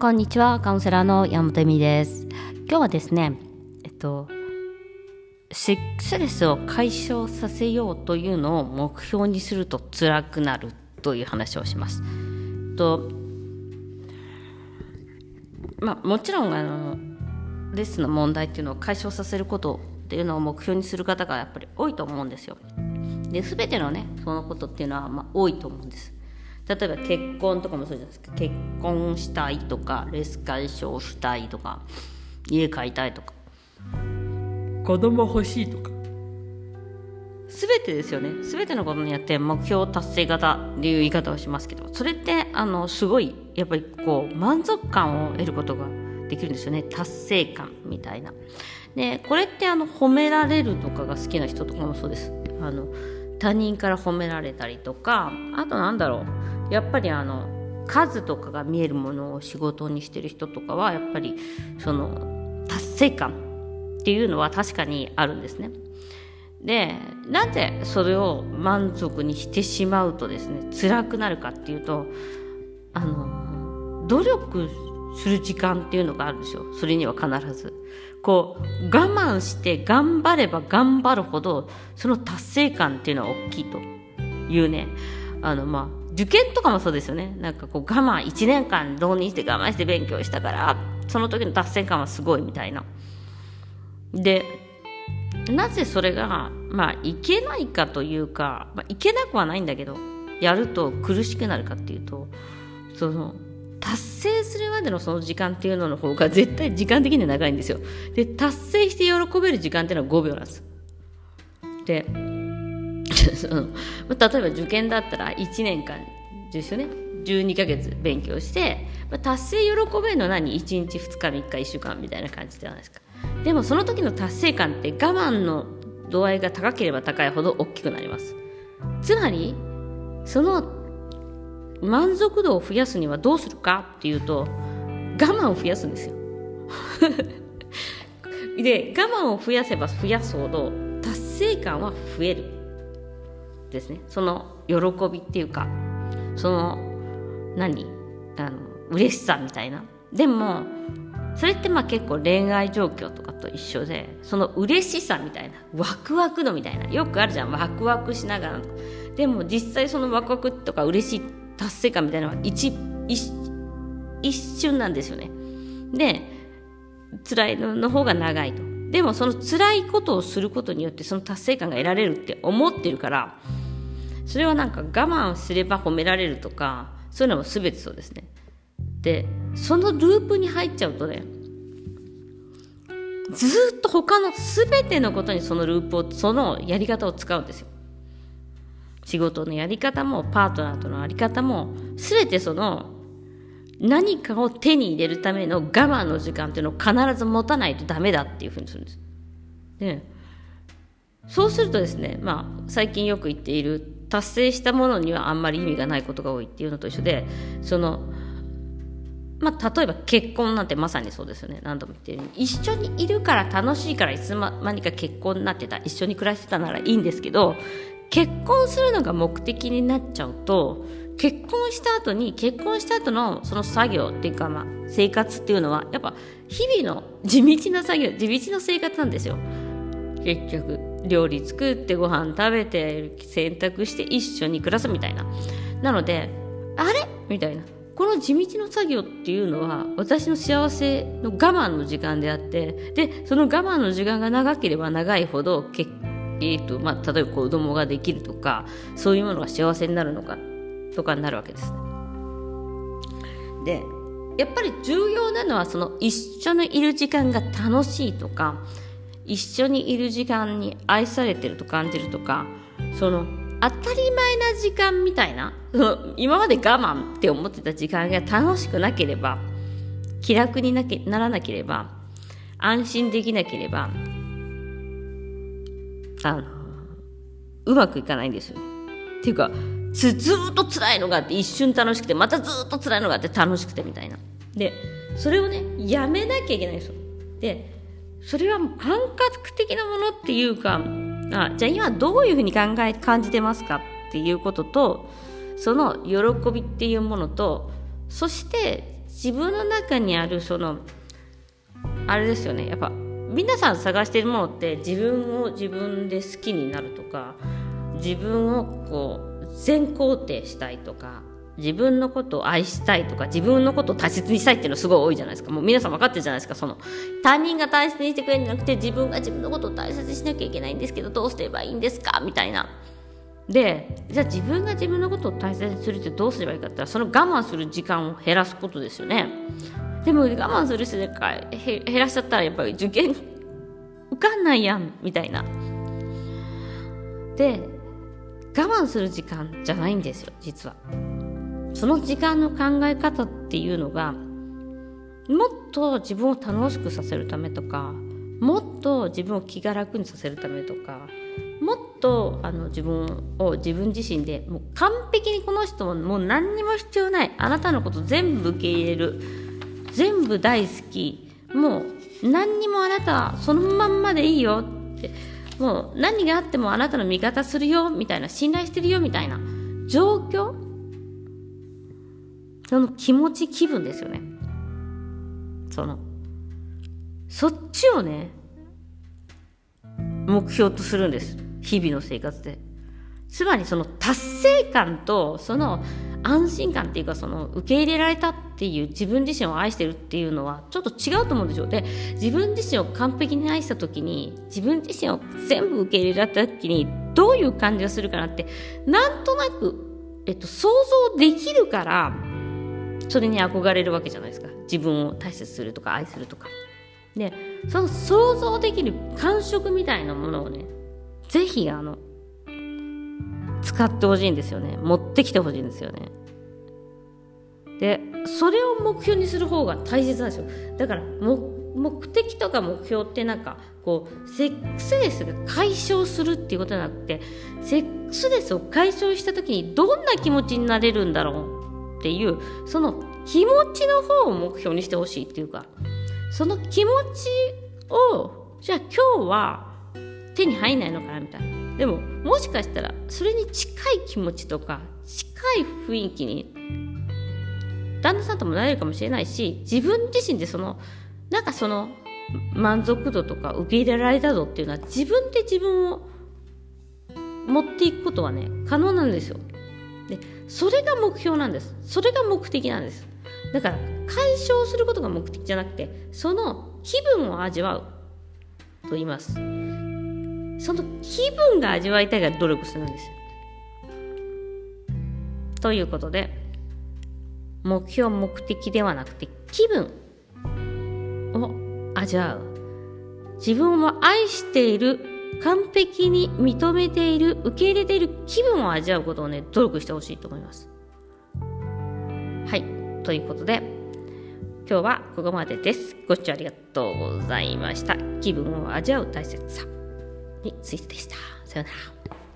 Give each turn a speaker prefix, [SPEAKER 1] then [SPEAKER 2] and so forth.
[SPEAKER 1] こんにちは、カウンセラーの山本恵美です。今日はですね、えっと、セックスレスを解消させようというのを目標にすると辛くなるという話をします。とまあ、もちろんあのレッスンの問題っていうのを解消させることっていうのを目標にする方がやっぱり多いと思うんですよ。で全てのねそのことっていうのはま多いと思うんです。例えば結婚とかもそうじゃないですか。結婚したいとかレス解消したいとか家買いたいとか。子供欲しいとか。全てですよね。全てのことによって目標達成型っていう言い方をしますけど。それってあのすごいやっぱりこう満足感を得ることができるんですよね。達成感みたいな。でこれってあの褒められるとかが好きな人とかもそうです。あの他人から褒められたりとかあとなんだろうやっぱりあの数とかが見えるものを仕事にしてる人とかはやっぱりその達成感っていうのは確かにあるんですね。でなんでそれを満足にしてしまうとですね辛くなるかっていうとあの努力する時間っていうのがあるですよそれには必ず。こう我慢して頑張れば頑張るほどその達成感っていうのは大きいというねあのまあ受験とかもそうですよねなんかこう我慢1年間浪人して我慢して勉強したからその時の達成感はすごいみたいな。でなぜそれがまあいけないかというか、まあ、いけなくはないんだけどやると苦しくなるかっていうとその達成するまでのその時間っていうのの方が絶対時間的には長いんですよ。で達成して喜べる時間っていうのは5秒なんです。で例えば受験だったら1年間ですよね12ヶ月勉強して達成喜べるの何？1日2日3日1週間みたいな感じじゃないですか。でもその時の達成感って我慢の度合いが高ければ高いほど大きくなりますつまりその満足度を増やすにはどうするかっていうと我慢を増やすんですよ。で我慢を増やせば増やすほど達成感は増えるですね。その喜びっていうかその何？あの嬉しさみたいな。でもそれってまあ結構恋愛状況とかと一緒でその嬉しさみたいなワクワク度みたいな。よくあるじゃん。ワクワクしながらでも実際そのワクワクとか嬉しい達成感みたいなのは一一一瞬なんですよね。で辛いのの方が長いと。でもその辛いことをすることによってその達成感が得られるって思ってるからそれはなんか我慢すれば褒められるとかそういうのも全てそうですね。でそのループに入っちゃうとねずっと他の全てのことにそのループをそのやり方を使うんですよ。仕事のやり方もパートナーとのあり方も全てその何かを手に入れるための我慢の時間っていうのを必ず持たないとダメだっていうふうにするんです。でそうするとですねまあ最近よく言っている達成したものにはあんまり意味がないことが多いっていうのと一緒でそのまあ、例えば結婚なんてまさにそうですよね。何度も言ってるように一緒にいるから楽しいからいつの間にか結婚になってた一緒に暮らしてたならいいんですけど結婚するのが目的になっちゃうと結婚した後に結婚した後のその作業っていうかまあ生活っていうのはやっぱ日々の地道な作業地道な生活なんですよ。結局料理作ってご飯食べて洗濯して一緒に暮らすみたいな。なのであれ？みたいな。この地道の作業っていうのは私の幸せの我慢の時間であってでその我慢の時間が長ければ長いほどけ、えーとまあ、例えば子供ができるとかそういうものが幸せになるのかとかになるわけです。でやっぱり重要なのはその一緒にいる時間が楽しいとか一緒にいる時間に愛されてると感じるとかその当たり前な時間みたいな今まで我慢って思ってた時間が楽しくなければ気楽になけならなければ安心できなければあのうまくいかないんですよ。っていうかずずっと辛いのがあって一瞬楽しくてまたずっと辛いのがあって楽しくてみたいな。でそれをねやめなきゃいけないんですよ。でそれは感覚的なものっていうかあじゃあ今どういうふうに考え感じてますか？っていうこととその喜びっていうものとそして自分の中にあるそのあれですよねやっぱ皆さん探してるものって自分を自分で好きになるとか自分をこう全肯定したいとか自分のことを愛したいとか自分のことを大切にしたいっていうのすごい多いじゃないですか。もう皆さん分かってるじゃないですか。その他人が大切にしてくれるんじゃなくて自分が自分のことを大切にしなきゃいけないんですけどどうすればいいんですか？みたいな。でじゃあ自分が自分のことを大切にするってどうすればいいかって言ったらその我慢する時間を減らすことですよね。でも我慢する人か減らしちゃったらやっぱり受験受かんないやんみたいな。で我慢する時間じゃないんですよ実は。その時間の考え方っていうのがもっと自分を楽しくさせるためとかもっと自分を気が楽にさせるためとかもっとあの自分を自分自身でもう完璧にこの人ももう何にも必要ないあなたのこと全部受け入れる。全部大好き。もう何にもあなたはそのまんまでいいよ。って。もう何があってもあなたの味方するよ。みたいな。信頼してるよみたいな。状況？その気持ち気分ですよね。その。そっちをね目標とするんです。日々の生活で。つまりその達成感とその安心感っていうかその受け入れられたっていう自分自身を愛してるっていうのはちょっと違うと思うんですよ。で自分自身を完璧に愛した時に自分自身を全部受け入れられた時にどういう感じがするかなってなんとなく、えっと、想像できるからそれに憧れるわけじゃないですか。自分を大切するとか愛するとか。でその想像できる感触みたいなものをねぜひあの使ってほしいんですよね。持ってきてほしいんですよね。でそれを目標にする方が大切なんですよ。だから目的とか目標ってなんかこうセックスレスが解消するっていうことじゃなくてセックスレスを解消した時にどんな気持ちになれるんだろうっていうその気持ちの方を目標にしてほしいっていうかその気持ちをじゃあ今日は手に入んないのかなみたいな。でももしかしたらそれに近い気持ちとか近い雰囲気に旦那さんともなれるかもしれないし自分自身でそのなんかその満足度とか受け入れられた度っていうのは自分で自分を持っていくことはね可能なんですよ。でそれが目標なんです。それが目的なんです。だから解消することが目的じゃなくてその気分を味わうと言います。その気分が味わいたいから努力するんです。よということで目標目的ではなくて気分を味わう。自分を愛している完璧に認めている受け入れている気分を味わうことをね努力してほしいと思います。はい。ということで今日はここまでです。ご視聴ありがとうございました。気分を味わう大切さ。についてでした。さようなら。